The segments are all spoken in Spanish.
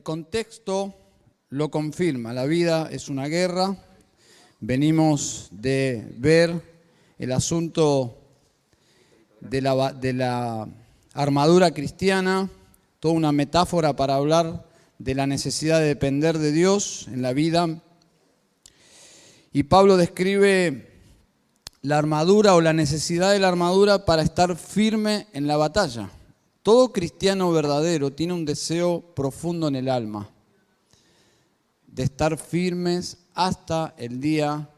El contexto lo confirma, la vida es una guerra, venimos de ver el asunto de la, armadura cristiana, toda una metáfora para hablar de la necesidad de depender de Dios en la vida. Y Pablo describe la armadura o la necesidad de la armadura para estar firme en la batalla. Todo cristiano verdadero tiene un deseo profundo en el alma de estar firmes hasta el día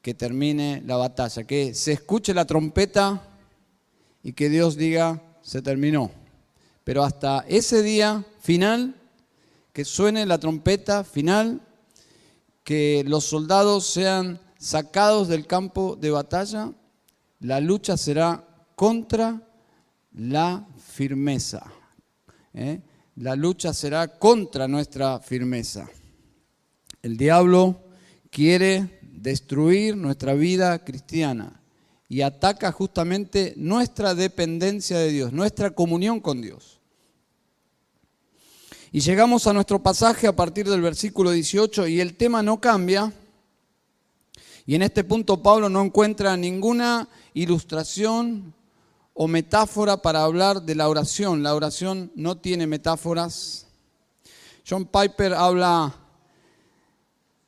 que termine la batalla, que se escuche la trompeta y que Dios diga, se terminó. Pero hasta ese día final, que suene la trompeta final, que los soldados sean sacados del campo de batalla, la lucha será contra la firmeza. ¿eh? La lucha será contra nuestra firmeza. El diablo quiere destruir nuestra vida cristiana y ataca justamente nuestra dependencia de Dios, nuestra comunión con Dios. Y llegamos a nuestro pasaje a partir del versículo 18 y el tema no cambia, y en este punto Pablo no encuentra ninguna ilustración o metáfora para hablar de la oración. La oración no tiene metáforas. John Piper habla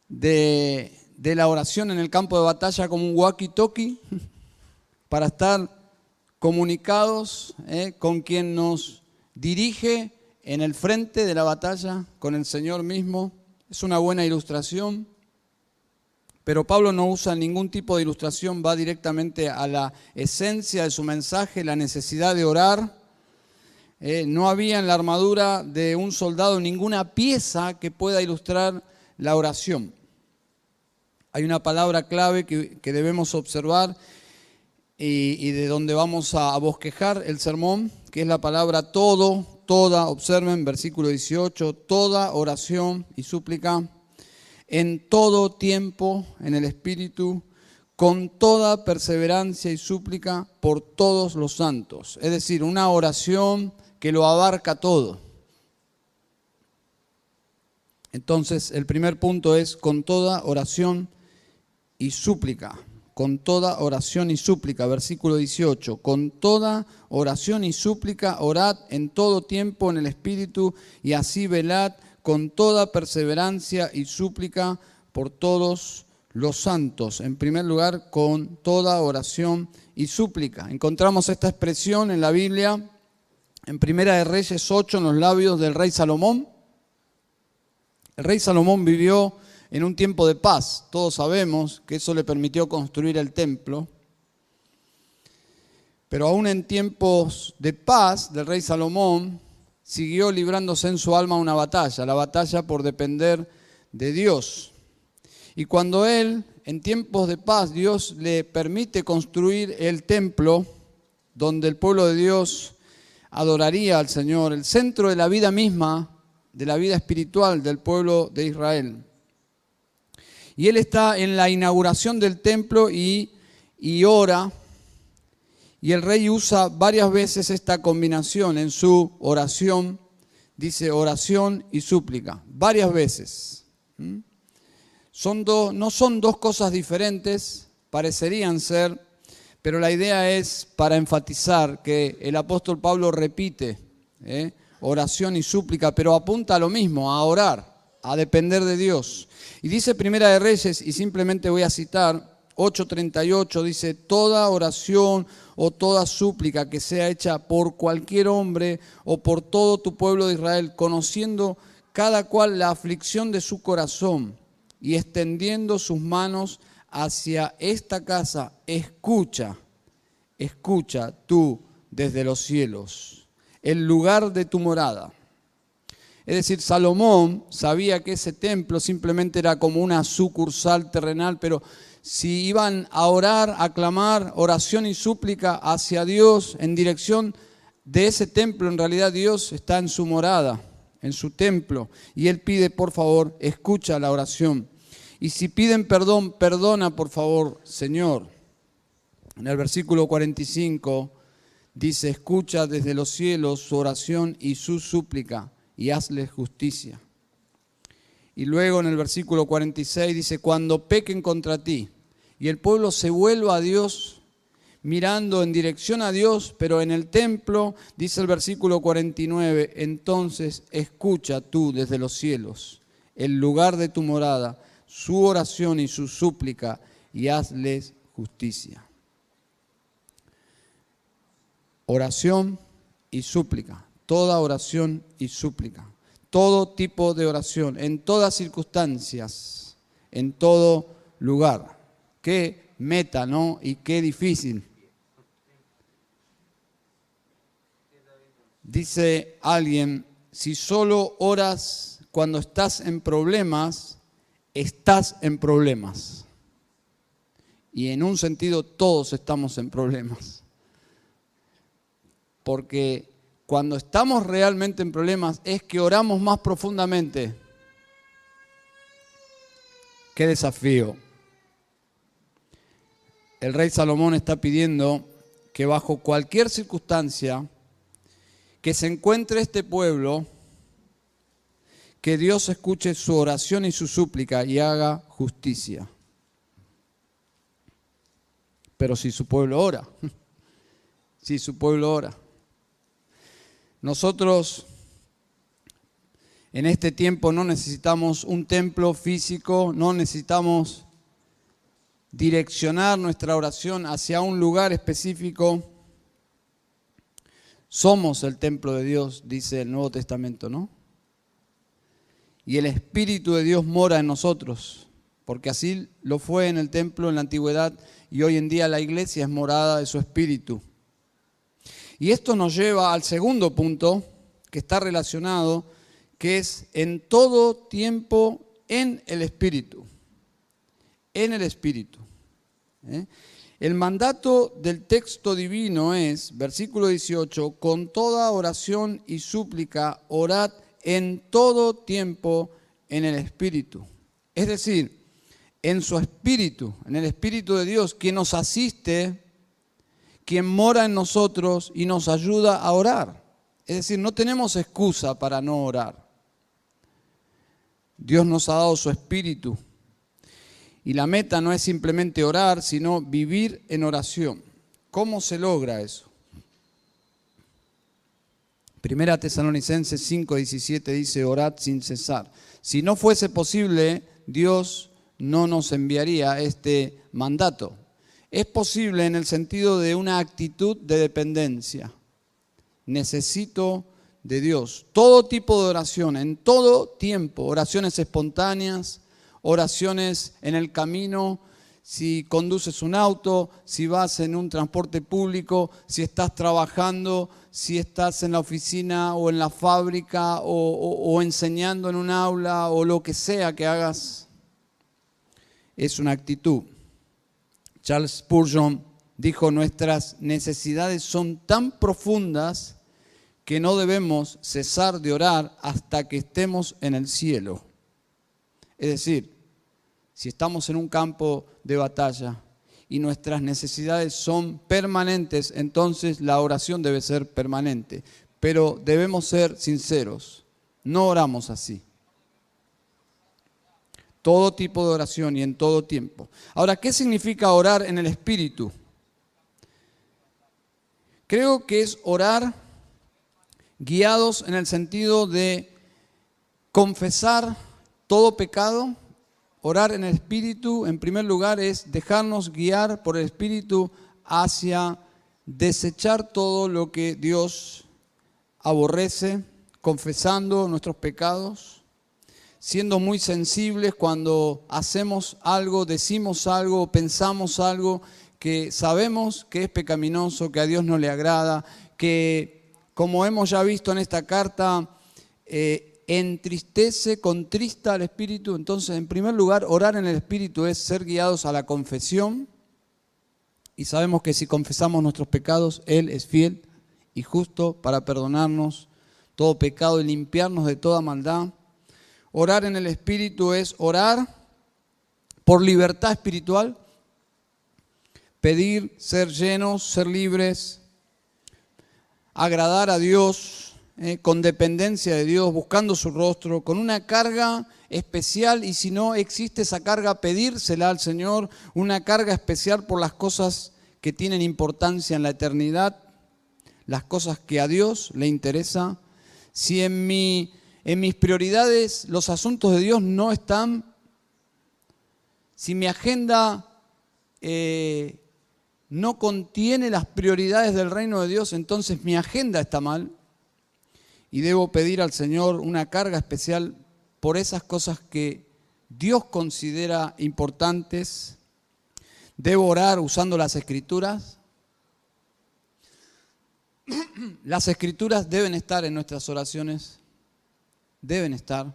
de, la oración en el campo de batalla como un walkie-talkie para estar comunicados eh, con quien nos dirige en el frente de la batalla, con el Señor mismo. Es una buena ilustración. Pero Pablo no usa ningún tipo de ilustración, va directamente a la esencia de su mensaje, la necesidad de orar. Eh, no había en la armadura de un soldado ninguna pieza que pueda ilustrar la oración. Hay una palabra clave que, debemos observar y, y, de donde vamos a bosquejar el sermón, que es la palabra todo, toda, observen, versículo 18, toda oración y súplica en todo tiempo en el Espíritu, con toda perseverancia y súplica por todos los santos. Es decir, una oración que lo abarca todo. Entonces, el primer punto es con toda oración y súplica. Con toda oración y súplica, versículo 18, con toda oración y súplica, orad en todo tiempo en el Espíritu y así velad con toda perseverancia y súplica por todos los santos. En primer lugar, con toda oración y súplica. Encontramos esta expresión en la Biblia, en Primera de Reyes 8, en los labios del rey Salomón. El rey Salomón vivió en un tiempo de paz. Todos sabemos que eso le permitió construir el templo. Pero aún en tiempos de paz del rey Salomón, siguió librándose en su alma una batalla, la batalla por depender de Dios. Y cuando él, en tiempos de paz, Dios le permite construir el templo donde el pueblo de Dios adoraría al Señor, el centro de la vida misma, de la vida espiritual del pueblo de Israel. Y él está en la inauguración del templo y, y ora y el rey usa varias veces esta combinación en su oración. Dice oración y súplica, varias veces. ¿Mm? Son no son dos cosas diferentes, parecerían ser, pero la idea es para enfatizar que el apóstol Pablo repite ¿eh? oración y súplica, pero apunta a lo mismo, a orar, a depender de Dios. Y dice Primera de Reyes, y simplemente voy a citar, 8:38 dice, toda oración o toda súplica que sea hecha por cualquier hombre o por todo tu pueblo de Israel, conociendo cada cual la aflicción de su corazón y extendiendo sus manos hacia esta casa, escucha, escucha tú desde los cielos, el lugar de tu morada. Es decir, Salomón sabía que ese templo simplemente era como una sucursal terrenal, pero si iban a orar, a clamar oración y súplica hacia Dios en dirección de ese templo, en realidad Dios está en su morada, en su templo, y Él pide, por favor, escucha la oración. Y si piden perdón, perdona, por favor, Señor. En el versículo 45 dice, escucha desde los cielos su oración y su súplica, y hazles justicia. Y luego en el versículo 46 dice, cuando pequen contra ti y el pueblo se vuelva a Dios, mirando en dirección a Dios, pero en el templo, dice el versículo 49, entonces escucha tú desde los cielos el lugar de tu morada, su oración y su súplica, y hazles justicia. Oración y súplica, toda oración y súplica, todo tipo de oración, en todas circunstancias, en todo lugar. Qué meta, ¿no? Y qué difícil. Dice alguien, si solo oras cuando estás en problemas, estás en problemas. Y en un sentido todos estamos en problemas. Porque cuando estamos realmente en problemas es que oramos más profundamente. Qué desafío. El rey Salomón está pidiendo que bajo cualquier circunstancia que se encuentre este pueblo, que Dios escuche su oración y su súplica y haga justicia. Pero si su pueblo ora, si su pueblo ora. Nosotros en este tiempo no necesitamos un templo físico, no necesitamos direccionar nuestra oración hacia un lugar específico. Somos el templo de Dios, dice el Nuevo Testamento, ¿no? y el Espíritu de Dios mora en nosotros, porque así lo fue en el templo en la antigüedad y hoy en día la iglesia es morada de su Espíritu. Y esto nos lleva al segundo punto que está relacionado, que es en todo tiempo en el Espíritu. En el Espíritu. ¿Eh? El mandato del texto divino es, versículo 18, con toda oración y súplica, orad en todo tiempo en el Espíritu. Es decir, en su Espíritu, en el Espíritu de Dios, quien nos asiste, quien mora en nosotros y nos ayuda a orar. Es decir, no tenemos excusa para no orar. Dios nos ha dado su Espíritu. Y la meta no es simplemente orar, sino vivir en oración. ¿Cómo se logra eso? Primera Tesalonicenses 5:17 dice, orad sin cesar. Si no fuese posible, Dios no nos enviaría este mandato. Es posible en el sentido de una actitud de dependencia. Necesito de Dios. Todo tipo de oración, en todo tiempo. Oraciones espontáneas, oraciones en el camino, si conduces un auto, si vas en un transporte público, si estás trabajando, si estás en la oficina o en la fábrica o, enseñando en un aula o lo que sea que hagas, es una actitud. Charles Spurgeon dijo, nuestras necesidades son tan profundas que no debemos cesar de orar hasta que estemos en el cielo. Es decir, si estamos en un campo de batalla y nuestras necesidades son permanentes, entonces la oración debe ser permanente. Pero debemos ser sinceros, no oramos así. Todo tipo de oración y en todo tiempo. Ahora, ¿qué significa orar en el Espíritu? Creo que es orar guiados en el sentido de confesar todo pecado Orar en el Espíritu, en primer lugar, es dejarnos guiar por el Espíritu hacia desechar todo lo que Dios aborrece, confesando nuestros pecados, siendo muy sensibles cuando hacemos algo, decimos algo, pensamos algo que sabemos que es pecaminoso, que a Dios no le agrada, que como hemos ya visto en esta carta, eh, entristece, contrista al Espíritu. Entonces, en primer lugar, orar en el Espíritu es ser guiados a la confesión. Y sabemos que si confesamos nuestros pecados, Él es fiel y justo para perdonarnos todo pecado y limpiarnos de toda maldad. Orar en el Espíritu es orar por libertad espiritual, pedir ser llenos, ser libres, agradar a Dios eh, con dependencia de Dios, buscando su rostro, con una carga especial y si no existe esa carga, pedírsela al Señor, una carga especial por las cosas que tienen importancia en la eternidad, las cosas que a Dios le interesa. Si en, mi, en mis prioridades los asuntos de Dios no están, si mi agenda eh, no contiene las prioridades del reino de Dios, entonces mi agenda está mal y debo pedir al Señor una carga especial por esas cosas que Dios considera importantes. Debo orar usando las escrituras. Las escrituras deben estar en nuestras oraciones. Deben estar.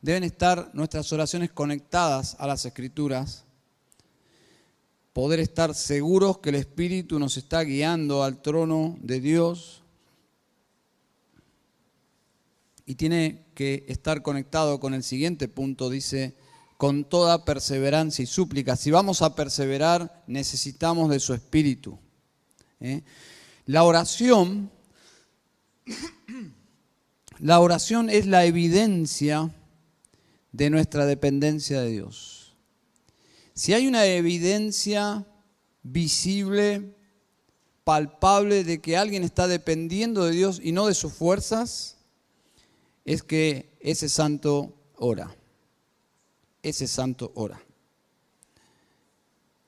Deben estar nuestras oraciones conectadas a las escrituras poder estar seguros que el Espíritu nos está guiando al trono de Dios y tiene que estar conectado con el siguiente punto, dice, con toda perseverancia y súplica. Si vamos a perseverar, necesitamos de su Espíritu. ¿eh? La oración, la oración es la evidencia de nuestra dependencia de Dios. Si hay una evidencia visible, palpable de que alguien está dependiendo de Dios y no de sus fuerzas, es que ese santo ora. Ese santo ora.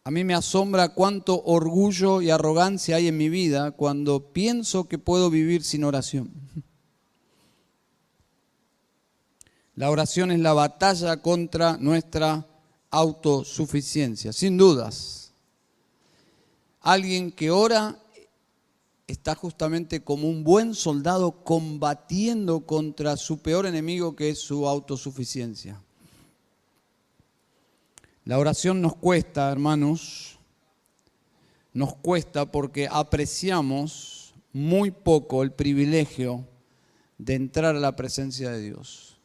A mí me asombra cuánto orgullo y arrogancia hay en mi vida cuando pienso que puedo vivir sin oración. La oración es la batalla contra nuestra autosuficiencia, sin dudas. Alguien que ora está justamente como un buen soldado combatiendo contra su peor enemigo que es su autosuficiencia. La oración nos cuesta, hermanos, nos cuesta porque apreciamos muy poco el privilegio de entrar a la presencia de Dios.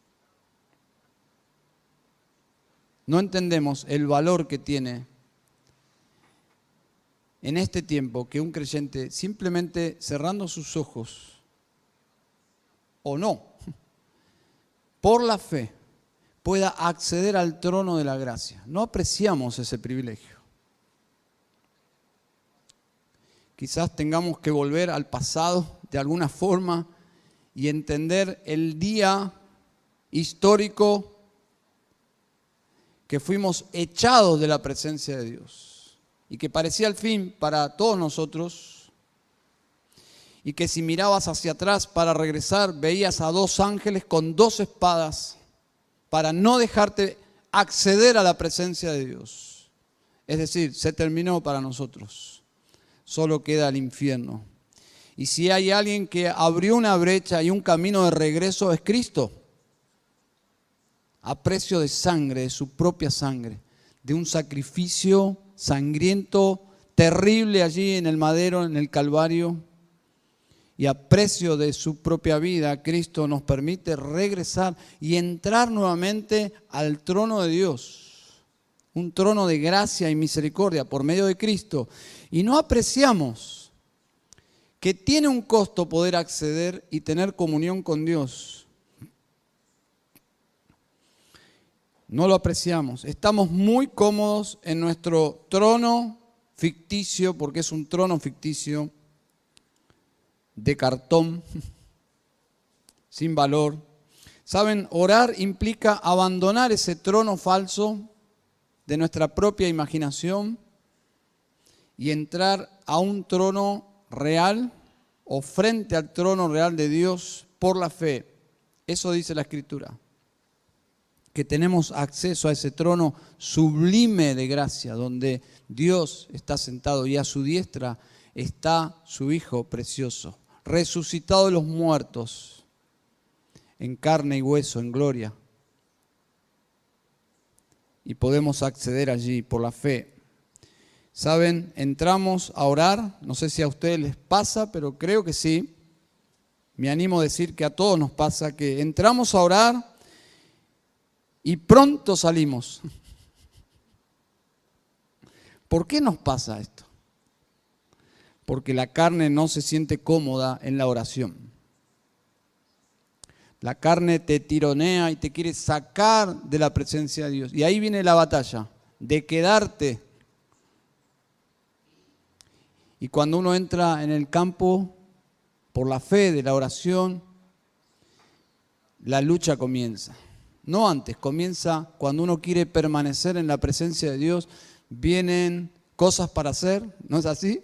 no entendemos el valor que tiene en este tiempo que un creyente simplemente cerrando sus ojos o no, por la fe, pueda acceder al trono de la gracia. No apreciamos ese privilegio. Quizás tengamos que volver al pasado de alguna forma y entender el día histórico que fuimos echados de la presencia de Dios y que parecía el fin para todos nosotros y que si mirabas hacia atrás para regresar veías a dos ángeles con dos espadas para no dejarte acceder a la presencia de Dios. Es decir, se terminó para nosotros. Solo queda el infierno. Y si hay alguien que abrió una brecha y un camino de regreso es Cristo a precio de sangre, de su propia sangre, de un sacrificio sangriento, terrible allí en el madero, en el Calvario. Y a precio de su propia vida, Cristo nos permite regresar y entrar nuevamente al trono de Dios. Un trono de gracia y misericordia por medio de Cristo. Y no apreciamos que tiene un costo poder acceder y tener comunión con Dios no lo apreciamos. Estamos muy cómodos en nuestro trono ficticio, porque es un trono ficticio de cartón, sin valor. Saben, orar implica abandonar ese trono falso de nuestra propia imaginación y entrar a un trono real o frente al trono real de Dios por la fe. Eso dice la escritura que tenemos acceso a ese trono sublime de gracia, donde Dios está sentado y a su diestra está su Hijo precioso, resucitado de los muertos, en carne y hueso, en gloria. Y podemos acceder allí por la fe. Saben, entramos a orar, no sé si a ustedes les pasa, pero creo que sí. Me animo a decir que a todos nos pasa que entramos a orar y pronto salimos. ¿Por qué nos pasa esto? Porque la carne no se siente cómoda en la oración. La carne te tironea y te quiere sacar de la presencia de Dios. Y ahí viene la batalla, de quedarte. Y cuando uno entra en el campo por la fe de la oración, la lucha comienza. No antes, comienza cuando uno quiere permanecer en la presencia de Dios, vienen cosas para hacer, ¿no es así?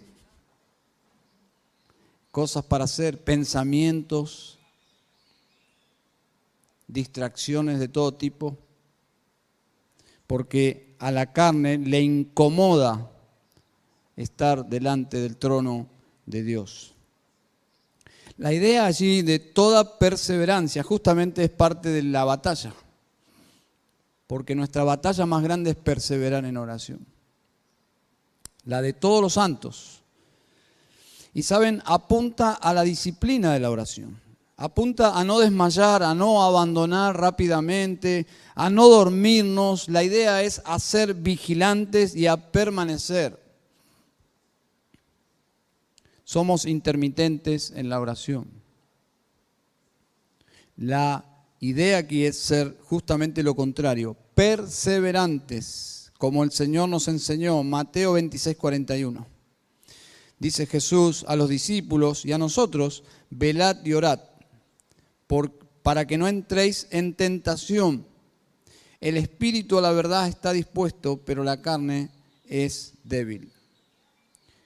Cosas para hacer, pensamientos, distracciones de todo tipo, porque a la carne le incomoda estar delante del trono de Dios. La idea allí de toda perseverancia justamente es parte de la batalla, porque nuestra batalla más grande es perseverar en oración, la de todos los santos. Y saben, apunta a la disciplina de la oración, apunta a no desmayar, a no abandonar rápidamente, a no dormirnos. La idea es a ser vigilantes y a permanecer somos intermitentes en la oración. La idea aquí es ser justamente lo contrario, perseverantes, como el Señor nos enseñó, Mateo 26, 41. Dice Jesús a los discípulos y a nosotros, velad y orad, por, para que no entréis en tentación. El espíritu a la verdad está dispuesto, pero la carne es débil.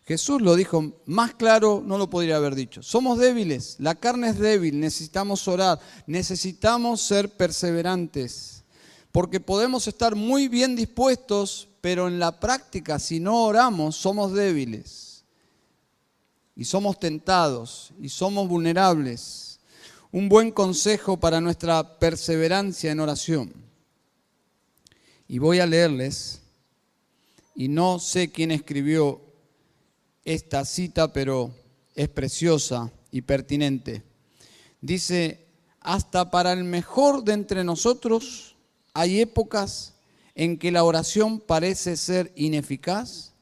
Jesús lo dijo más claro, no lo podría haber dicho. Somos débiles, la carne es débil, necesitamos orar, necesitamos ser perseverantes, porque podemos estar muy bien dispuestos, pero en la práctica, si no oramos, somos débiles y somos tentados y somos vulnerables. Un buen consejo para nuestra perseverancia en oración. Y voy a leerles, y no sé quién escribió esta cita, pero es preciosa y pertinente. Dice, hasta para el mejor de entre nosotros hay épocas en que la oración parece ser ineficaz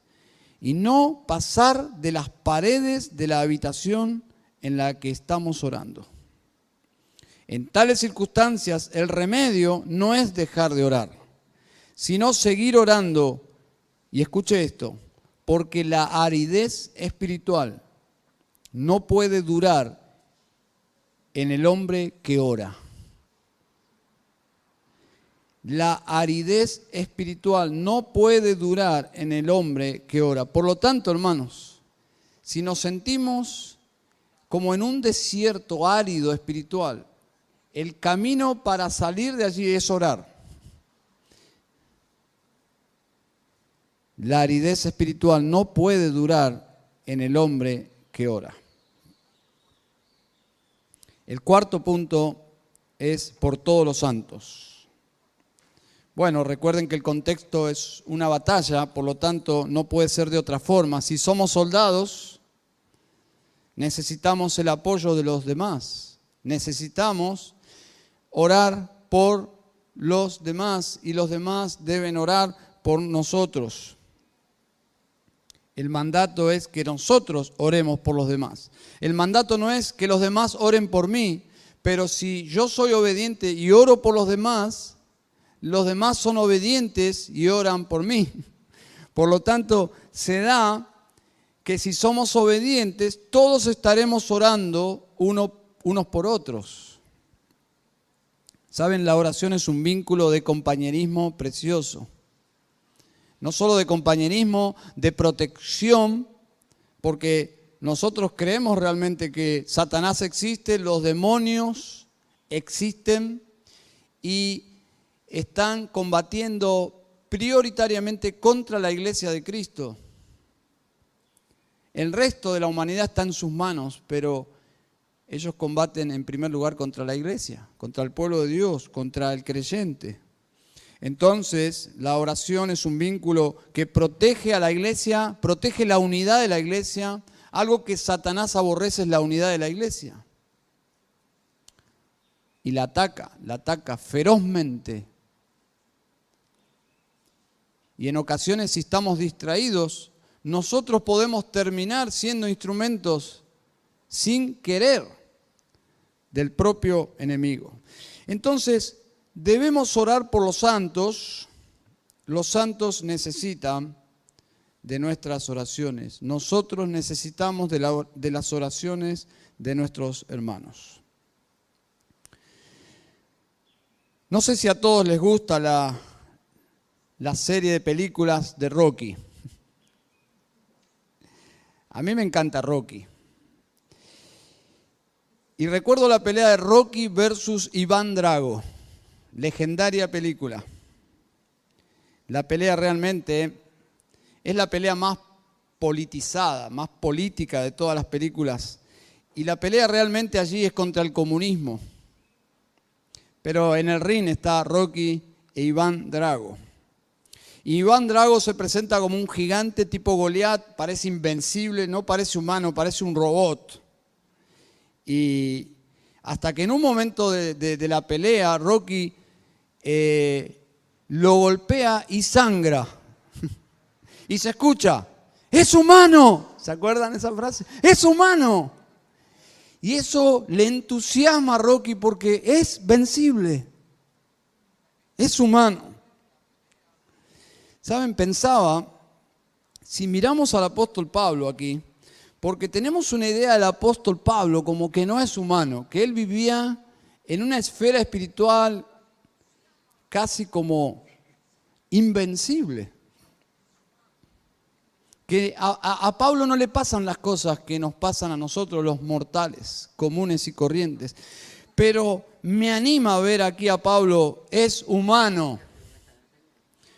y no pasar de las paredes de la habitación en la que estamos orando. En tales circunstancias el remedio no es dejar de orar, sino seguir orando. Y escuche esto, porque la aridez espiritual no puede durar en el hombre que ora. La aridez espiritual no puede durar en el hombre que ora. Por lo tanto, hermanos, si nos sentimos como en un desierto árido espiritual, el camino para salir de allí es orar. La aridez espiritual no puede durar en el hombre que ora. El cuarto punto es por todos los santos. Bueno, recuerden que el contexto es una batalla, por lo tanto no puede ser de otra forma. Si somos soldados, necesitamos el apoyo de los demás. Necesitamos orar por los demás y los demás deben orar por nosotros. El mandato es que nosotros oremos por los demás. El mandato no es que los demás oren por mí, pero si yo soy obediente y oro por los demás, los demás son obedientes y oran por mí. Por lo tanto, se da que si somos obedientes, todos estaremos orando uno, unos por otros. Saben, la oración es un vínculo de compañerismo precioso no solo de compañerismo, de protección, porque nosotros creemos realmente que Satanás existe, los demonios existen y están combatiendo prioritariamente contra la iglesia de Cristo. El resto de la humanidad está en sus manos, pero ellos combaten en primer lugar contra la iglesia, contra el pueblo de Dios, contra el creyente. Entonces, la oración es un vínculo que protege a la iglesia, protege la unidad de la iglesia. Algo que Satanás aborrece es la unidad de la iglesia. Y la ataca, la ataca ferozmente. Y en ocasiones, si estamos distraídos, nosotros podemos terminar siendo instrumentos sin querer del propio enemigo. Entonces, debemos orar por los santos. Los santos necesitan de nuestras oraciones. Nosotros necesitamos de, las oraciones de nuestros hermanos. No sé si a todos les gusta la, la serie de películas de Rocky. A mí me encanta Rocky. Y recuerdo la pelea de Rocky versus Iván Drago, legendaria película. La pelea realmente es la pelea más politizada, más política de todas las películas. Y la pelea realmente allí es contra el comunismo. Pero en el ring está Rocky e Iván Drago. Y Iván Drago se presenta como un gigante tipo Goliat, parece invencible, no parece humano, parece un robot. Y hasta que en un momento de, la pelea, Rocky eh, lo golpea y sangra. y se escucha, es humano. ¿Se acuerdan esa frase? Es humano. Y eso le entusiasma a Rocky porque es vencible. Es humano. Saben, pensaba, si miramos al apóstol Pablo aquí, porque tenemos una idea del apóstol Pablo como que no es humano, que él vivía en una esfera espiritual casi como invencible. Que a, Pablo no le pasan las cosas que nos pasan a nosotros los mortales, comunes y corrientes. Pero me anima a ver aquí a Pablo, es humano.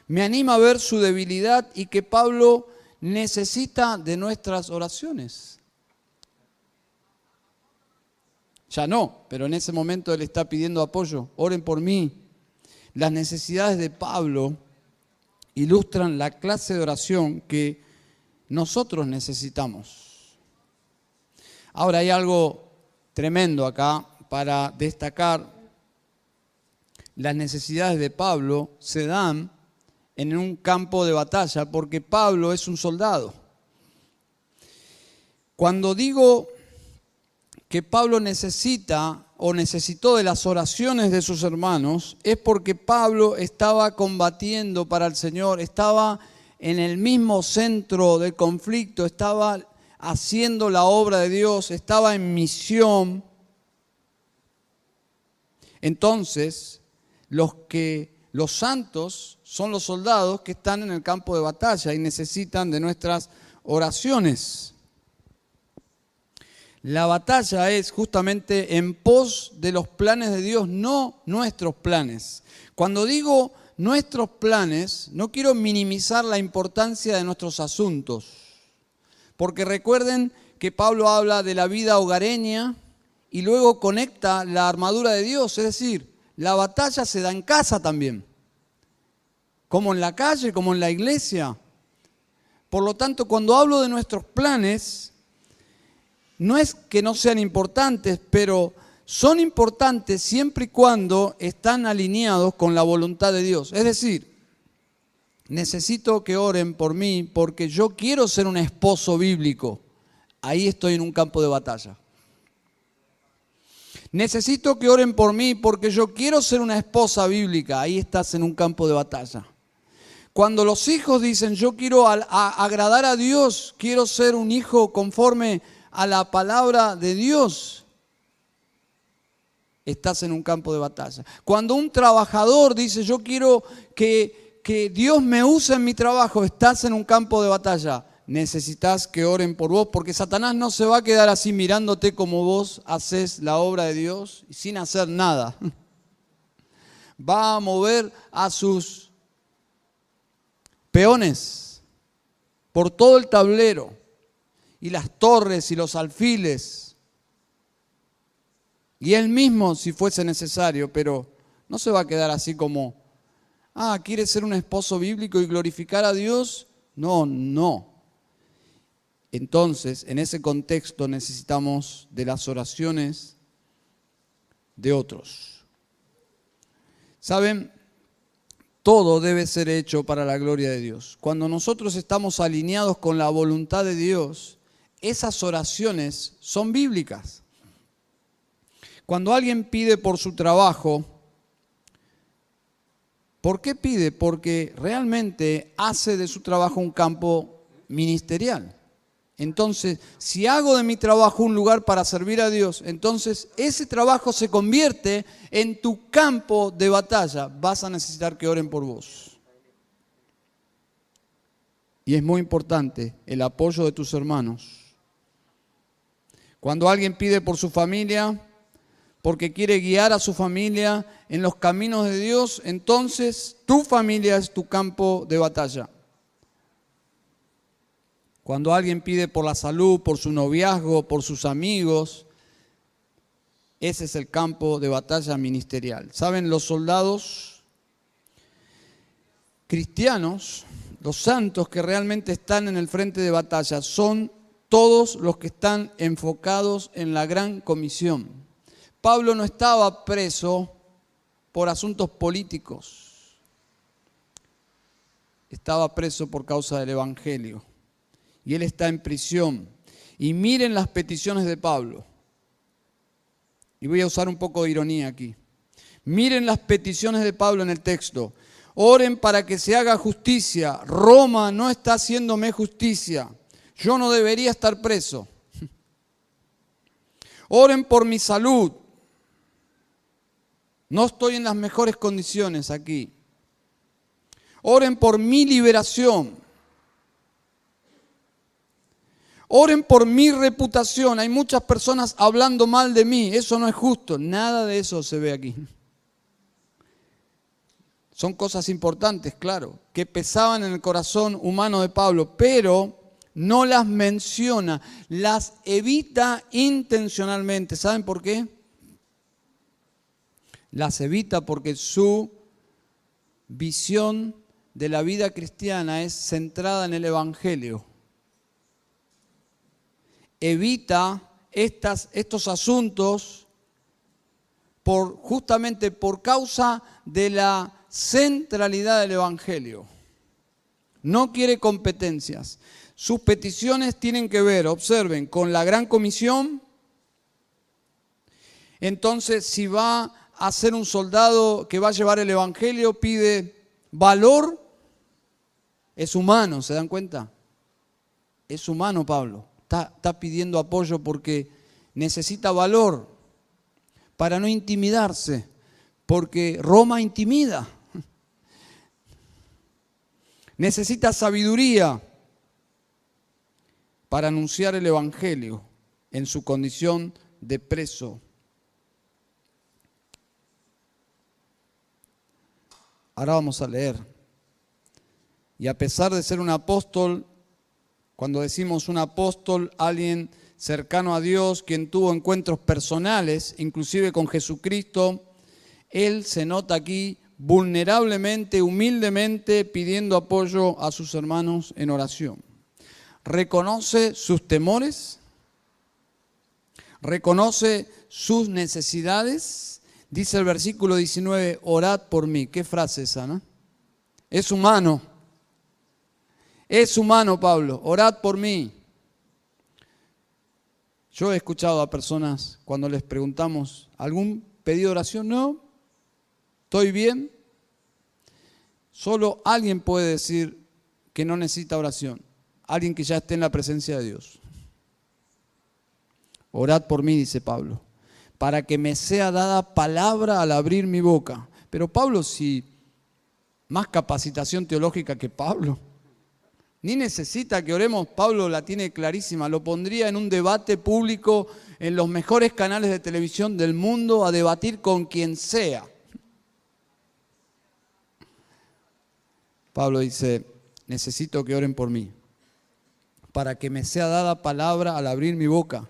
Me anima a ver su debilidad y que Pablo necesita de nuestras oraciones. Ya no, pero en ese momento él está pidiendo apoyo. Oren por mí. Las necesidades de Pablo ilustran la clase de oración que nosotros necesitamos. Ahora hay algo tremendo acá para destacar. Las necesidades de Pablo se dan en un campo de batalla, porque Pablo es un soldado. Cuando digo que Pablo necesita o necesitó de las oraciones de sus hermanos, es porque Pablo estaba combatiendo para el Señor, estaba en el mismo centro del conflicto, estaba haciendo la obra de Dios, estaba en misión. Entonces, los que los santos son los soldados que están en el campo de batalla y necesitan de nuestras oraciones. La batalla es justamente en pos de los planes de Dios, no nuestros planes. Cuando digo nuestros planes, no quiero minimizar la importancia de nuestros asuntos, porque recuerden que Pablo habla de la vida hogareña y luego conecta la armadura de Dios, es decir, la batalla se da en casa también como en la calle, como en la iglesia. Por lo tanto, cuando hablo de nuestros planes, no es que no sean importantes, pero son importantes siempre y cuando están alineados con la voluntad de Dios. Es decir, necesito que oren por mí porque yo quiero ser un esposo bíblico. Ahí estoy en un campo de batalla. Necesito que oren por mí porque yo quiero ser una esposa bíblica. Ahí estás en un campo de batalla. Cuando los hijos dicen, yo quiero agradar a Dios, quiero ser un hijo conforme a la palabra de Dios, estás en un campo de batalla. Cuando un trabajador dice, yo quiero que, que Dios me use en mi trabajo, estás en un campo de batalla. Necesitas que oren por vos, porque Satanás no se va a quedar así mirándote como vos haces la obra de Dios sin hacer nada. Va a mover a sus peones por todo el tablero y las torres y los alfiles. Y él mismo si fuese necesario, pero no se va a quedar así como, ah, ¿quiere ser un esposo bíblico y glorificar a Dios? No, no. Entonces, en ese contexto necesitamos de las oraciones de otros. ¿Saben? todo debe ser hecho para la gloria de Dios. Cuando nosotros estamos alineados con la voluntad de Dios, esas oraciones son bíblicas. Cuando alguien pide por su trabajo, ¿por qué pide? Porque realmente hace de su trabajo un campo ministerial. Entonces, si hago de mi trabajo un lugar para servir a Dios, entonces ese trabajo se convierte en tu campo de batalla. Vas a necesitar que oren por vos. Y es muy importante el apoyo de tus hermanos. Cuando alguien pide por su familia, porque quiere guiar a su familia en los caminos de Dios, entonces tu familia es tu campo de batalla. Cuando alguien pide por la salud, por su noviazgo, por sus amigos, ese es el campo de batalla ministerial. ¿Saben? Los soldados cristianos, los santos que realmente están en el frente de batalla, son todos los que están enfocados en la gran comisión. Pablo no estaba preso por asuntos políticos, estaba preso por causa del Evangelio y él está en prisión. Y miren las peticiones de Pablo. Y voy a usar un poco de ironía aquí. Miren las peticiones de Pablo en el texto. Oren para que se haga justicia. Roma no está haciéndome justicia. Yo no debería estar preso. Oren por mi salud. No estoy en las mejores condiciones aquí. Oren por mi liberación. Oren por mi reputación. Hay muchas personas hablando mal de mí. Eso no es justo. Nada de eso se ve aquí. Son cosas importantes, claro, que pesaban en el corazón humano de Pablo, pero no las menciona, las evita intencionalmente. ¿Saben por qué? Las evita porque su visión de la vida cristiana es centrada en el Evangelio evita estos asuntos justamente por causa de la centralidad del Evangelio. No quiere competencias. Sus peticiones tienen que ver, observen, con la gran comisión. Entonces, si va a ser un soldado que va a llevar el Evangelio, pide valor, es humano, ¿se dan cuenta? Es humano Pablo está, pidiendo apoyo porque necesita valor para no intimidarse, porque Roma intimida. Necesita sabiduría para anunciar el Evangelio en su condición de preso. Ahora vamos a leer. Y a pesar de ser un apóstol, cuando decimos un apóstol, alguien cercano a Dios, quien tuvo encuentros personales, inclusive con Jesucristo, él se nota aquí vulnerablemente, humildemente, pidiendo apoyo a sus hermanos en oración. Reconoce sus temores, reconoce sus necesidades. Dice el versículo 19, orad por mí. ¿Qué frase esa, no? Es humano es humano, Pablo. Orad por mí. Yo he escuchado a personas cuando les preguntamos, ¿algún pedido de oración? No. ¿Estoy bien? Solo alguien puede decir que no necesita oración. Alguien que ya esté en la presencia de Dios. Orad por mí, dice Pablo, para que me sea dada palabra al abrir mi boca. Pero Pablo, si más capacitación teológica que Pablo, ni necesita que oremos, Pablo la tiene clarísima, lo pondría en un debate público en los mejores canales de televisión del mundo a debatir con quien sea. Pablo dice, necesito que oren por mí, para que me sea dada palabra al abrir mi boca,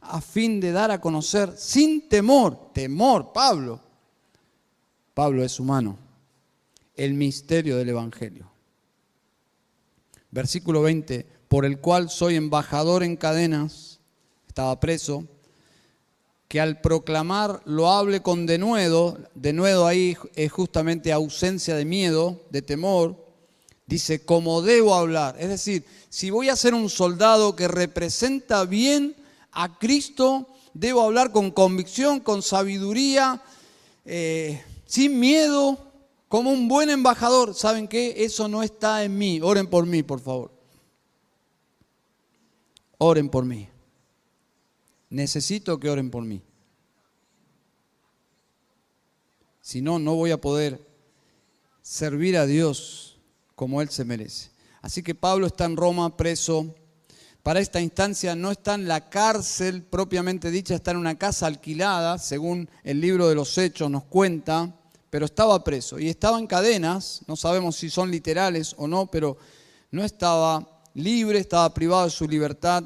a fin de dar a conocer sin temor, temor, Pablo. Pablo es humano, el misterio del Evangelio versículo 20, por el cual soy embajador en cadenas, estaba preso, que al proclamar lo hable con denuedo, denuedo ahí es justamente ausencia de miedo, de temor, dice, como debo hablar. Es decir, si voy a ser un soldado que representa bien a Cristo, debo hablar con convicción, con sabiduría, eh, sin miedo, como un buen embajador. ¿Saben qué? Eso no está en mí. Oren por mí, por favor. Oren por mí. Necesito que oren por mí. Si no, no voy a poder servir a Dios como Él se merece. Así que Pablo está en Roma preso. Para esta instancia no está en la cárcel propiamente dicha, está en una casa alquilada, según el libro de los Hechos nos cuenta, pero estaba preso y estaba en cadenas, no sabemos si son literales o no, pero no estaba libre, estaba privado de su libertad.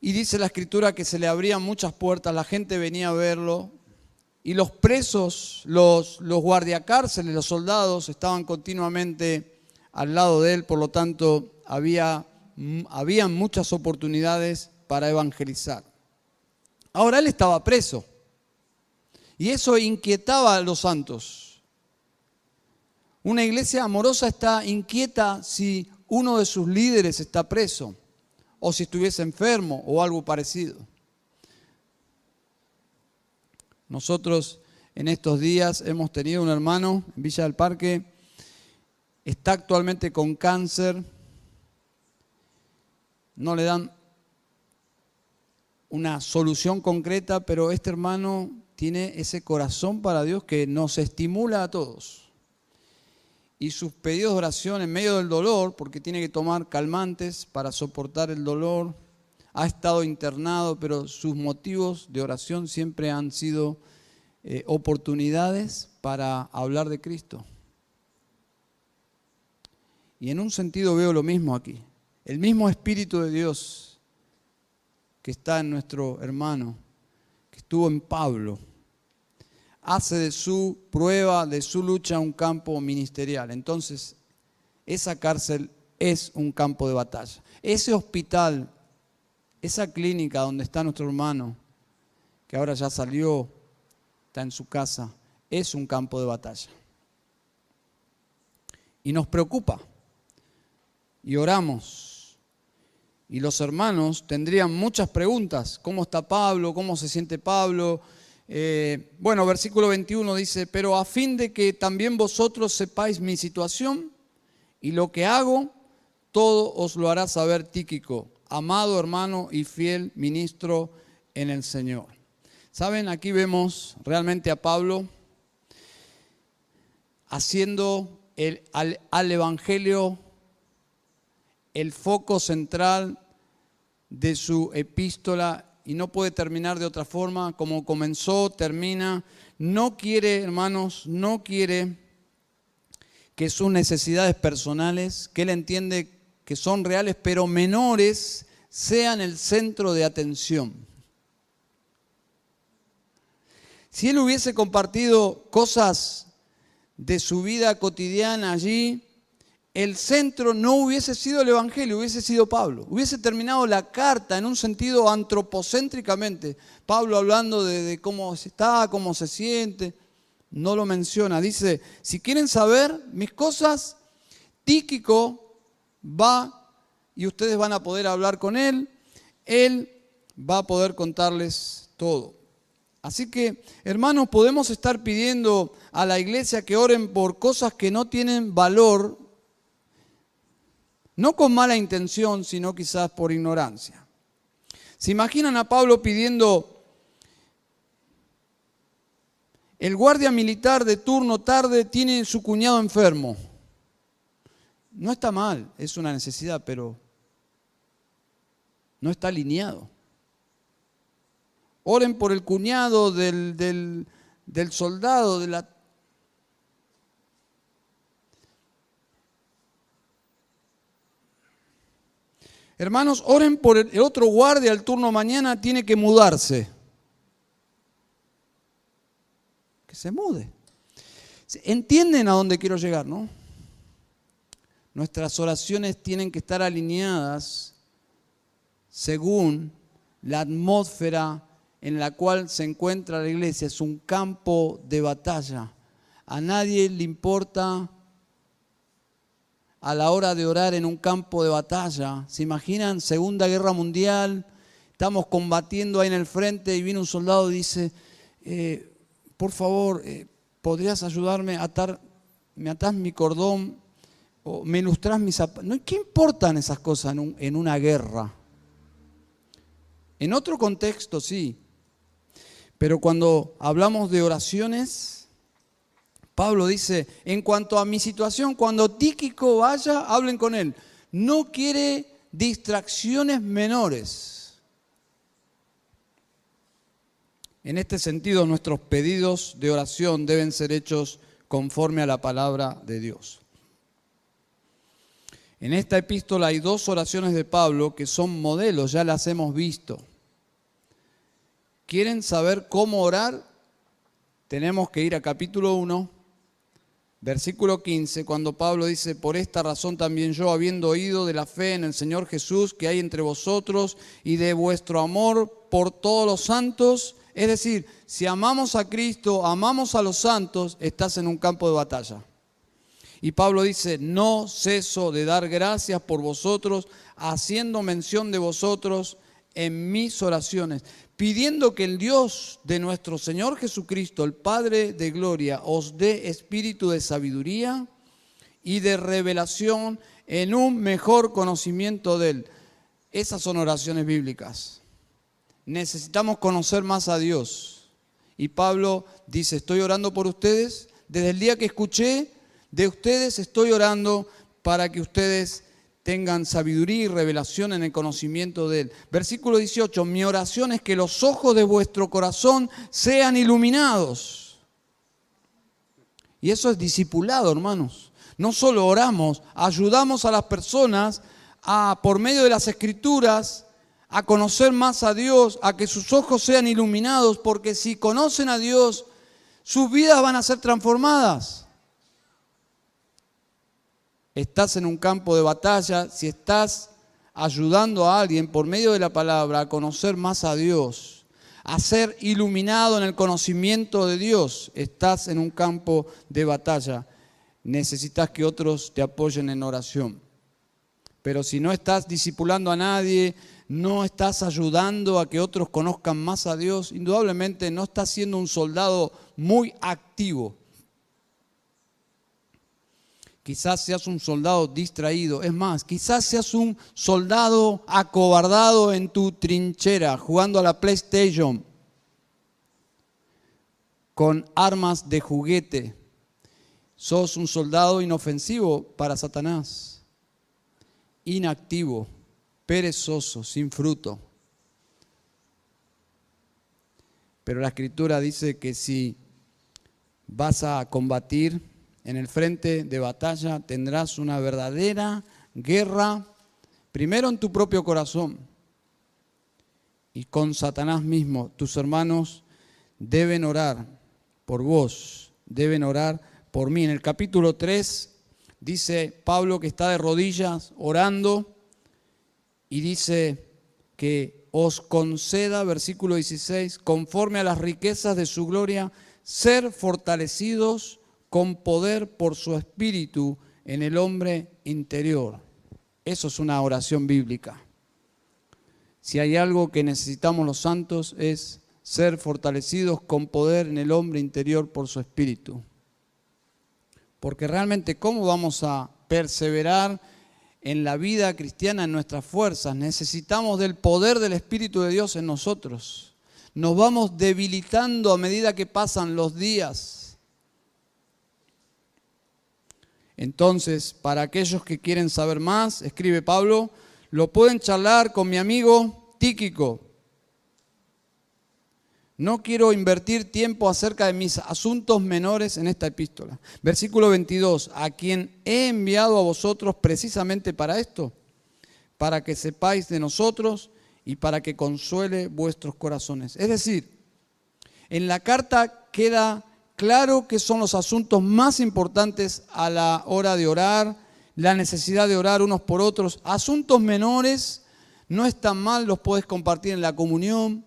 Y dice la escritura que se le abrían muchas puertas, la gente venía a verlo, y los presos, los, los guardiacárceles, los soldados estaban continuamente al lado de él, por lo tanto había, había muchas oportunidades para evangelizar. Ahora él estaba preso y eso inquietaba a los santos. Una iglesia amorosa está inquieta si uno de sus líderes está preso o si estuviese enfermo o algo parecido. Nosotros en estos días hemos tenido un hermano en Villa del Parque, está actualmente con cáncer, no le dan una solución concreta, pero este hermano tiene ese corazón para Dios que nos estimula a todos. Y sus pedidos de oración en medio del dolor, porque tiene que tomar calmantes para soportar el dolor, ha estado internado, pero sus motivos de oración siempre han sido eh, oportunidades para hablar de Cristo. Y en un sentido veo lo mismo aquí. El mismo Espíritu de Dios que está en nuestro hermano, que estuvo en Pablo, hace de su prueba, de su lucha, un campo ministerial. Entonces, esa cárcel es un campo de batalla. Ese hospital esa clínica donde está nuestro hermano, que ahora ya salió, está en su casa, es un campo de batalla. Y nos preocupa. Y oramos. Y los hermanos tendrían muchas preguntas. ¿Cómo está Pablo? ¿Cómo se siente Pablo? Eh, bueno, versículo 21 dice, pero a fin de que también vosotros sepáis mi situación y lo que hago, todo os lo hará saber Tíquico amado hermano y fiel ministro en el Señor. Saben, aquí vemos realmente a Pablo haciendo al Evangelio el foco central de su epístola y no puede terminar de otra forma, como comenzó, termina. No quiere, hermanos, no quiere que sus necesidades personales, que él entiende que son reales pero menores sean el centro de atención. Si él hubiese compartido cosas de su vida cotidiana allí, el centro no hubiese sido el Evangelio, hubiese sido Pablo. Hubiese terminado la carta en un sentido antropocéntricamente. Pablo hablando de, de cómo está, cómo se siente. No lo menciona. Dice, si quieren saber mis cosas, Tíquico va y ustedes van a poder hablar con Él. Él va a poder contarles todo. Así que, hermanos, podemos estar pidiendo a la iglesia que oren por cosas que no tienen valor, no con mala intención, sino quizás por ignorancia. ¿Se imaginan a Pablo pidiendo el guardia militar de turno tarde tiene su cuñado enfermo? No está mal, es una necesidad, pero no está alineado. Oren por el cuñado del, del, soldado, de la... Hermanos, oren por el otro guardia, el turno mañana tiene que mudarse. Que se mude. ¿Entienden a dónde quiero llegar, no? Nuestras oraciones tienen que estar alineadas según la atmósfera en la cual se encuentra la iglesia. Es un campo de batalla. A nadie le importa a la hora de orar en un campo de batalla. ¿Se imaginan Segunda Guerra Mundial? estamos combatiendo ahí en el frente y viene un soldado y dice, eh, por favor, eh, ¿podrías ayudarme a atar, me atás mi cordón o mis zapatos? ¿Qué importan esas cosas en una guerra? En otro contexto sí, pero cuando hablamos de oraciones, Pablo dice, en cuanto a mi situación, cuando Tíquico vaya, hablen con él. No quiere distracciones menores. En este sentido, nuestros pedidos de oración deben ser hechos conforme a la palabra de Dios. En esta epístola hay dos oraciones de Pablo que son modelos, ya las hemos visto. ¿Quieren saber cómo orar? Tenemos que ir a capítulo 1, versículo 15, cuando Pablo dice, por esta razón también yo, habiendo oído de la fe en el Señor Jesús que hay entre vosotros y de vuestro amor por todos los santos, es decir, si amamos a Cristo, amamos a los santos, estás en un campo de batalla. Y Pablo dice, no ceso de dar gracias por vosotros, haciendo mención de vosotros en mis oraciones, pidiendo que el Dios de nuestro Señor Jesucristo, el Padre de Gloria, os dé espíritu de sabiduría y de revelación en un mejor conocimiento de Él. Esas son oraciones bíblicas. Necesitamos conocer más a Dios. Y Pablo dice, estoy orando por ustedes. Desde el día que escuché de ustedes, estoy orando para que ustedes tengan sabiduría y revelación en el conocimiento de Él. Versículo 18, mi oración es que los ojos de vuestro corazón sean iluminados. Y eso es discipulado, hermanos. No solo oramos, ayudamos a las personas a, por medio de las escrituras, a conocer más a Dios, a que sus ojos sean iluminados, porque si conocen a Dios, sus vidas van a ser transformadas estás en un campo de batalla, si estás ayudando a alguien por medio de la palabra a conocer más a Dios, a ser iluminado en el conocimiento de Dios, estás en un campo de batalla. Necesitas que otros te apoyen en oración. Pero si no estás discipulando a nadie, no estás ayudando a que otros conozcan más a Dios, indudablemente no estás siendo un soldado muy activo Quizás seas un soldado distraído. Es más, quizás seas un soldado acobardado en tu trinchera, jugando a la PlayStation con armas de juguete. Sos un soldado inofensivo para Satanás, inactivo, perezoso, sin fruto. Pero la escritura dice que si vas a combatir, en el frente de batalla tendrás una verdadera guerra, primero en tu propio corazón y con Satanás mismo. Tus hermanos deben orar por vos, deben orar por mí. En el capítulo 3 dice Pablo que está de rodillas orando y dice que os conceda, versículo 16, conforme a las riquezas de su gloria, ser fortalecidos con poder por su espíritu en el hombre interior. Eso es una oración bíblica. Si hay algo que necesitamos los santos es ser fortalecidos con poder en el hombre interior por su espíritu. Porque realmente, ¿cómo vamos a perseverar en la vida cristiana en nuestras fuerzas? Necesitamos del poder del Espíritu de Dios en nosotros. Nos vamos debilitando a medida que pasan los días Entonces, para aquellos que quieren saber más, escribe Pablo, lo pueden charlar con mi amigo Tíquico. No quiero invertir tiempo acerca de mis asuntos menores en esta epístola. Versículo 22, a quien he enviado a vosotros precisamente para esto, para que sepáis de nosotros y para que consuele vuestros corazones. Es decir, en la carta queda claro que son los asuntos más importantes a la hora de orar, la necesidad de orar unos por otros. Asuntos menores no están mal, los puedes compartir en la comunión.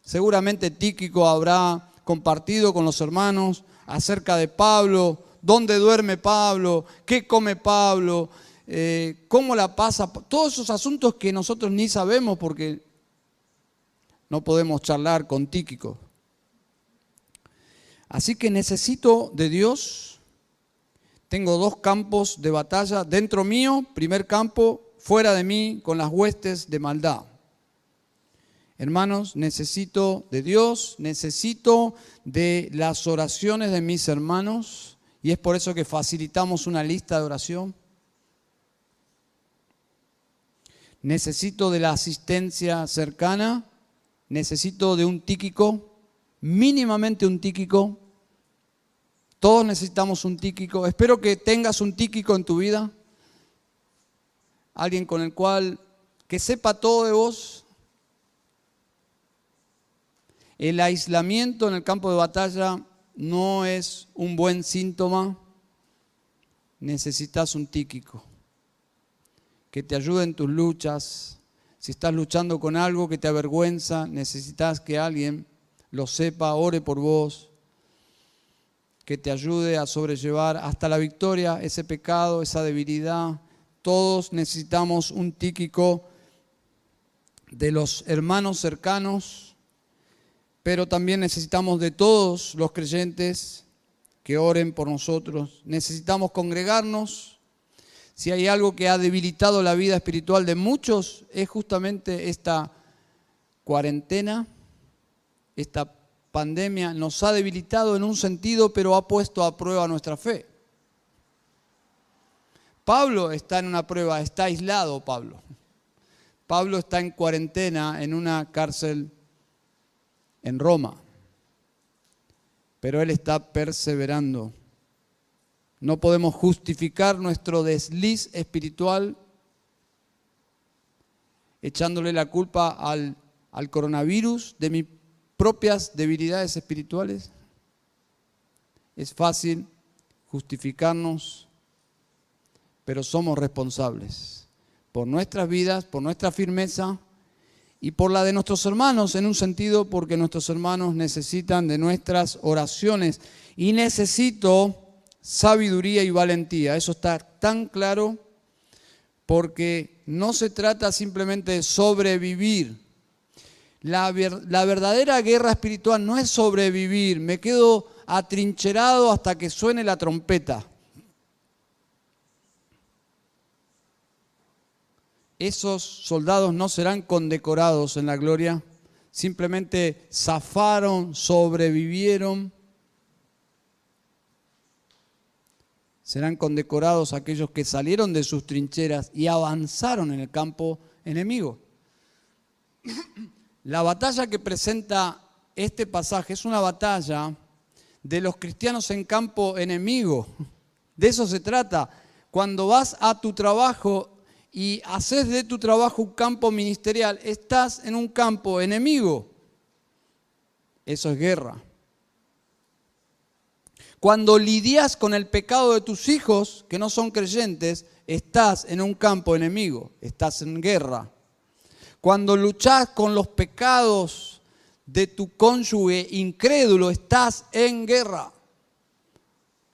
Seguramente Tíquico habrá compartido con los hermanos acerca de Pablo, dónde duerme Pablo, qué come Pablo, eh, cómo la pasa, todos esos asuntos que nosotros ni sabemos porque no podemos charlar con Tíquico. Así que necesito de Dios. Tengo dos campos de batalla. Dentro mío, primer campo, fuera de mí, con las huestes de maldad. Hermanos, necesito de Dios, necesito de las oraciones de mis hermanos y es por eso que facilitamos una lista de oración. Necesito de la asistencia cercana, necesito de un tíquico, mínimamente un tíquico. Todos necesitamos un tíquico. Espero que tengas un tíquico en tu vida. Alguien con el cual que sepa todo de vos. El aislamiento en el campo de batalla no es un buen síntoma. Necesitas un tíquico que te ayude en tus luchas. Si estás luchando con algo que te avergüenza, necesitas que alguien lo sepa, ore por vos, que te ayude a sobrellevar hasta la victoria ese pecado, esa debilidad. Todos necesitamos un tíquico de los hermanos cercanos, pero también necesitamos de todos los creyentes que oren por nosotros. Necesitamos congregarnos si hay algo que ha debilitado la vida espiritual de muchos, es justamente esta cuarentena, esta pandemia nos ha debilitado en un sentido, pero ha puesto a prueba nuestra fe. Pablo está en una prueba, está aislado Pablo. Pablo está en cuarentena en una cárcel en Roma, pero él está perseverando. No podemos justificar nuestro desliz espiritual echándole la culpa al, coronavirus de mis propias debilidades espirituales. Es fácil justificarnos, pero somos responsables por nuestras vidas, por nuestra firmeza y por la de nuestros hermanos, en un sentido porque nuestros hermanos necesitan de nuestras oraciones. Y necesito sabiduría y valentía. Eso está tan claro porque no se trata simplemente de sobrevivir. La, verdadera guerra espiritual no es sobrevivir, me quedo atrincherado hasta que suene la trompeta. Esos soldados no serán condecorados en la gloria, simplemente zafaron, sobrevivieron serán condecorados aquellos que salieron de sus trincheras y avanzaron en el campo enemigo. La batalla que presenta este pasaje es una batalla de los cristianos en campo enemigo. De eso se trata. Cuando vas a tu trabajo y haces de tu trabajo un campo ministerial, estás en un campo enemigo. Eso es guerra. Cuando lidias con el pecado de tus hijos que no son creyentes, estás en un campo enemigo, estás en guerra. Cuando luchas con los pecados de tu cónyuge incrédulo, estás en guerra.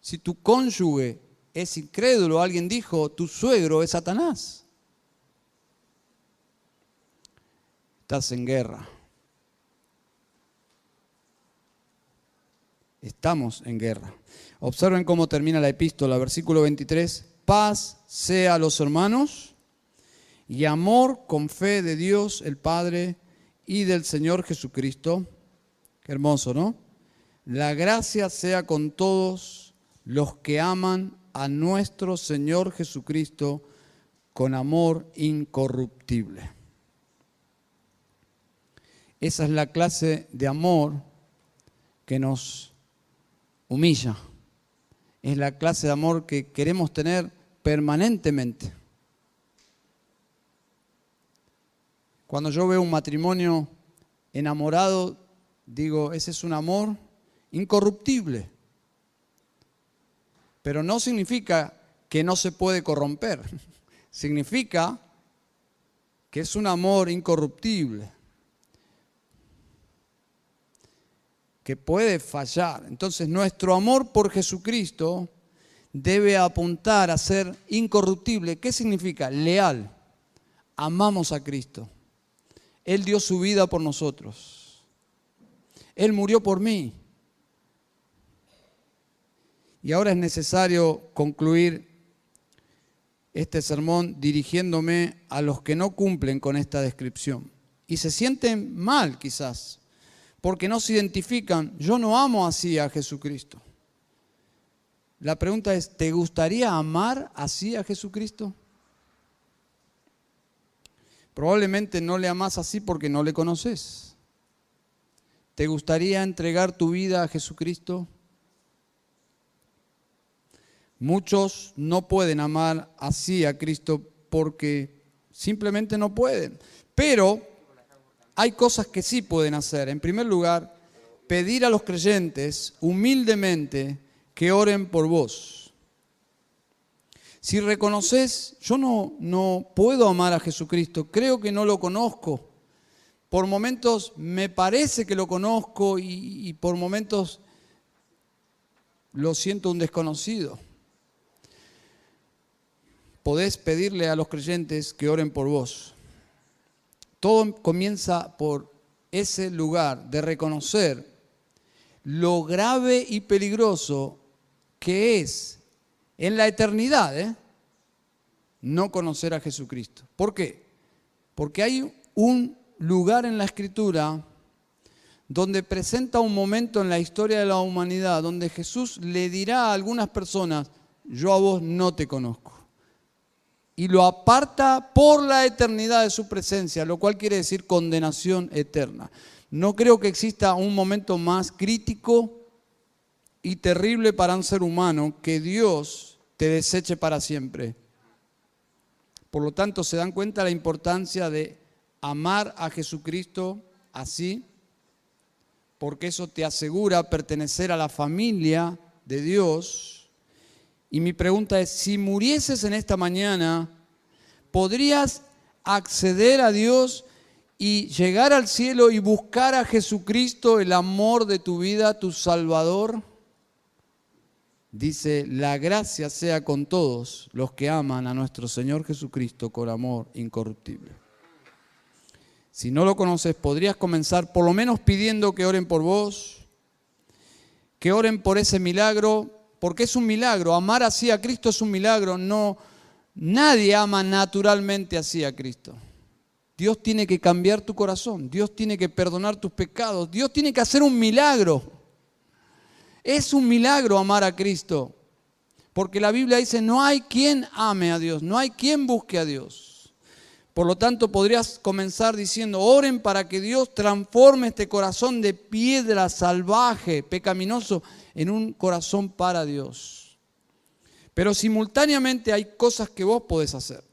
Si tu cónyuge es incrédulo, alguien dijo, tu suegro es Satanás. Estás en guerra. Estamos en guerra. Observen cómo termina la epístola, versículo 23. Paz sea a los hermanos y amor con fe de Dios el Padre y del Señor Jesucristo. Qué hermoso, ¿no? La gracia sea con todos los que aman a nuestro Señor Jesucristo con amor incorruptible. Esa es la clase de amor que nos humilla. Es la clase de amor que queremos tener permanentemente. Cuando yo veo un matrimonio enamorado, digo, ese es un amor incorruptible. Pero no significa que no se puede corromper. Significa que es un amor incorruptible. que puede fallar. Entonces nuestro amor por Jesucristo debe apuntar a ser incorruptible. ¿Qué significa? Leal. Amamos a Cristo. Él dio su vida por nosotros. Él murió por mí. Y ahora es necesario concluir este sermón dirigiéndome a los que no cumplen con esta descripción. Y se sienten mal quizás, porque no se identifican. Yo no amo así a Jesucristo. La pregunta es, ¿te gustaría amar así a Jesucristo? Probablemente no le amas así porque no le conoces. ¿Te gustaría entregar tu vida a Jesucristo? Muchos no pueden amar así a Cristo porque simplemente no pueden. Pero hay cosas que sí pueden hacer. En primer lugar, pedir a los creyentes humildemente que oren por vos. Si reconoces, yo no, no puedo amar a Jesucristo, creo que no lo conozco. Por momentos me parece que lo conozco y, y por momentos lo siento un desconocido. Podés pedirle a los creyentes que oren por vos. Todo comienza por ese lugar de reconocer lo grave y peligroso que es en la eternidad ¿eh? no conocer a Jesucristo. ¿Por qué? Porque hay un lugar en la escritura donde presenta un momento en la historia de la humanidad donde Jesús le dirá a algunas personas, yo a vos no te conozco. Y lo aparta por la eternidad de su presencia, lo cual quiere decir condenación eterna. No creo que exista un momento más crítico y terrible para un ser humano que Dios te deseche para siempre. Por lo tanto, se dan cuenta la importancia de amar a Jesucristo así, porque eso te asegura pertenecer a la familia de Dios. Y mi pregunta es, si murieses en esta mañana, ¿podrías acceder a Dios y llegar al cielo y buscar a Jesucristo, el amor de tu vida, tu Salvador? Dice, la gracia sea con todos los que aman a nuestro Señor Jesucristo con amor incorruptible. Si no lo conoces, podrías comenzar por lo menos pidiendo que oren por vos, que oren por ese milagro, porque es un milagro. Amar así a Cristo es un milagro. No, nadie ama naturalmente así a Cristo. Dios tiene que cambiar tu corazón, Dios tiene que perdonar tus pecados, Dios tiene que hacer un milagro. Es un milagro amar a Cristo, porque la Biblia dice, no hay quien ame a Dios, no hay quien busque a Dios. Por lo tanto, podrías comenzar diciendo, oren para que Dios transforme este corazón de piedra salvaje, pecaminoso, en un corazón para Dios. Pero simultáneamente hay cosas que vos podés hacer.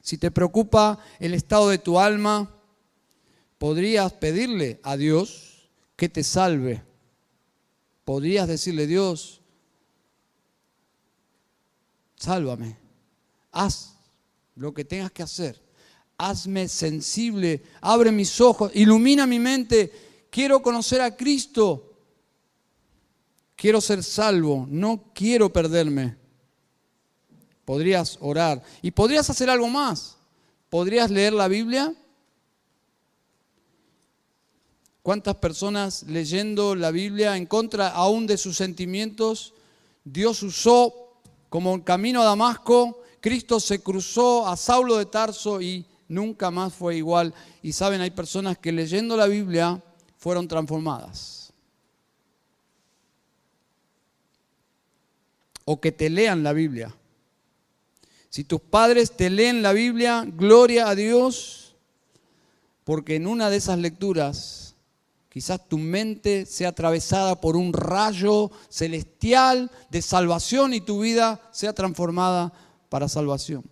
Si te preocupa el estado de tu alma, podrías pedirle a Dios que te salve podrías decirle, Dios, sálvame, haz lo que tengas que hacer, hazme sensible, abre mis ojos, ilumina mi mente, quiero conocer a Cristo, quiero ser salvo, no quiero perderme. Podrías orar. Y podrías hacer algo más. ¿Podrías leer la Biblia? ¿Cuántas personas leyendo la Biblia en contra aún de sus sentimientos? Dios usó como camino a Damasco, Cristo se cruzó a Saulo de Tarso y nunca más fue igual. Y saben, hay personas que leyendo la Biblia fueron transformadas. O que te lean la Biblia. Si tus padres te leen la Biblia, gloria a Dios, porque en una de esas lecturas Quizás tu mente sea atravesada por un rayo celestial de salvación y tu vida sea transformada para salvación.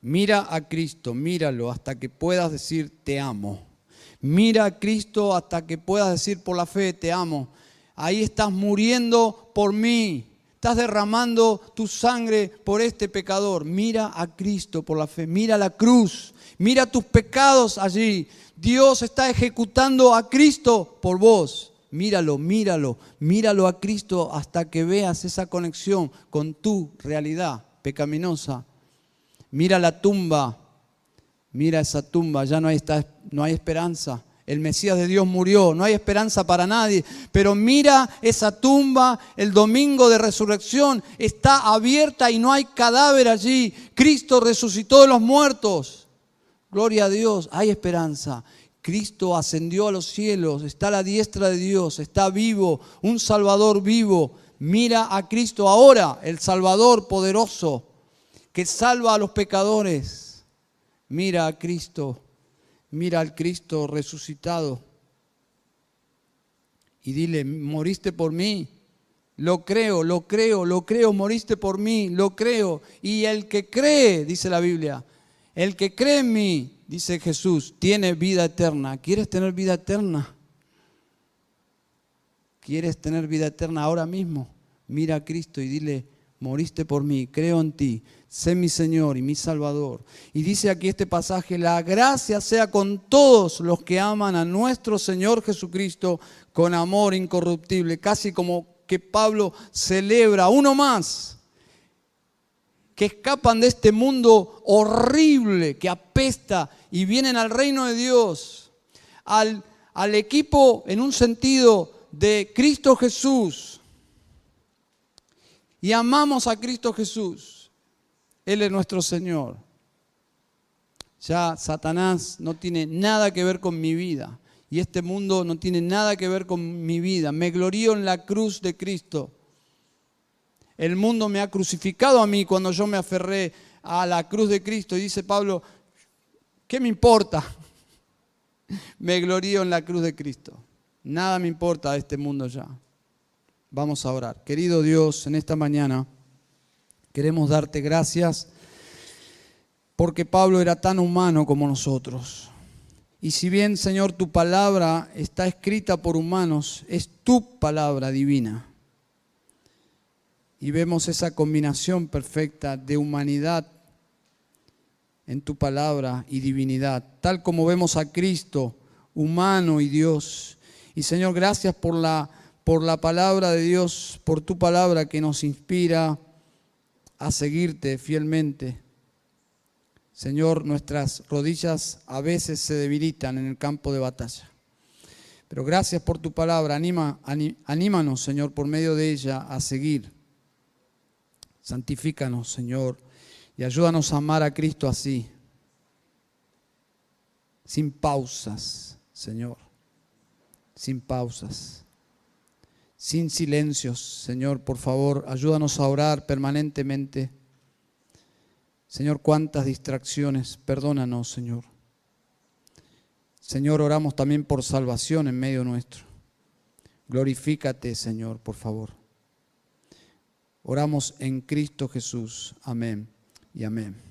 Mira a Cristo, míralo hasta que puedas decir te amo. Mira a Cristo hasta que puedas decir por la fe te amo. Ahí estás muriendo por mí. Estás derramando tu sangre por este pecador. Mira a Cristo por la fe. Mira la cruz. Mira tus pecados allí. Dios está ejecutando a Cristo por vos. Míralo, míralo, míralo a Cristo hasta que veas esa conexión con tu realidad pecaminosa. Mira la tumba Mira esa tumba, ya no hay, no hay esperanza. El Mesías de Dios murió, no hay esperanza para nadie. Pero mira esa tumba, el domingo de resurrección está abierta y no hay cadáver allí. Cristo resucitó de los muertos. Gloria a Dios, hay esperanza. Cristo ascendió a los cielos, está a la diestra de Dios, está vivo, un Salvador vivo. Mira a Cristo ahora, el Salvador poderoso, que salva a los pecadores. Mira a Cristo, mira al Cristo resucitado. Y dile, moriste por mí. Lo creo, lo creo, lo creo, moriste por mí, lo creo. Y el que cree, dice la Biblia, el que cree en mí, dice Jesús, tiene vida eterna. ¿Quieres tener vida eterna? ¿Quieres tener vida eterna ahora mismo? Mira a Cristo y dile, moriste por mí, creo en ti, sé mi Señor y mi Salvador. Y dice aquí este pasaje, la gracia sea con todos los que aman a nuestro Señor Jesucristo con amor incorruptible, casi como que Pablo celebra uno más que escapan de este mundo horrible que apesta y vienen al reino de Dios, al, al equipo en un sentido de Cristo Jesús. Y amamos a Cristo Jesús. Él es nuestro Señor. Ya Satanás no tiene nada que ver con mi vida. Y este mundo no tiene nada que ver con mi vida. Me glorío en la cruz de Cristo. El mundo me ha crucificado a mí cuando yo me aferré a la cruz de Cristo. Y dice Pablo, ¿qué me importa? Me glorío en la cruz de Cristo. Nada me importa de este mundo ya. Vamos a orar. Querido Dios, en esta mañana queremos darte gracias porque Pablo era tan humano como nosotros. Y si bien, Señor, tu palabra está escrita por humanos, es tu palabra divina y vemos esa combinación perfecta de humanidad en tu palabra y divinidad, tal como vemos a Cristo, humano y Dios. Y Señor, gracias por la, por la palabra de Dios, por tu palabra que nos inspira a seguirte fielmente. Señor, nuestras rodillas a veces se debilitan en el campo de batalla. Pero gracias por tu palabra. Anímanos, Señor, por medio de ella a seguir Santifícanos, Señor, y ayúdanos a amar a Cristo así, sin pausas, Señor, sin pausas, sin silencios, Señor, por favor, ayúdanos a orar permanentemente. Señor, cuántas distracciones, perdónanos, Señor. Señor, oramos también por salvación en medio nuestro. Glorifícate, Señor, por favor. Oramos en Cristo Jesús. Amén y amén.